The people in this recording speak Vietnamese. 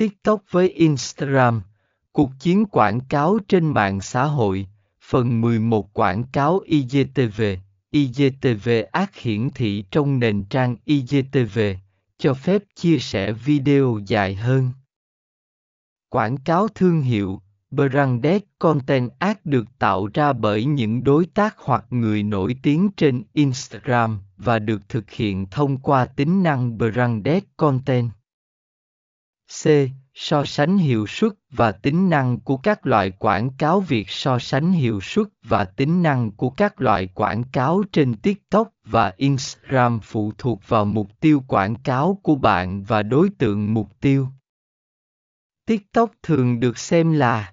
TikTok với Instagram, cuộc chiến quảng cáo trên mạng xã hội, phần 11 quảng cáo IGTV, IGTV ác hiển thị trong nền trang IGTV, cho phép chia sẻ video dài hơn. Quảng cáo thương hiệu, Branded Content Ad được tạo ra bởi những đối tác hoặc người nổi tiếng trên Instagram và được thực hiện thông qua tính năng Branded Content. C. So sánh hiệu suất và tính năng của các loại quảng cáo Việc so sánh hiệu suất và tính năng của các loại quảng cáo trên TikTok và Instagram phụ thuộc vào mục tiêu quảng cáo của bạn và đối tượng mục tiêu. TikTok thường được xem là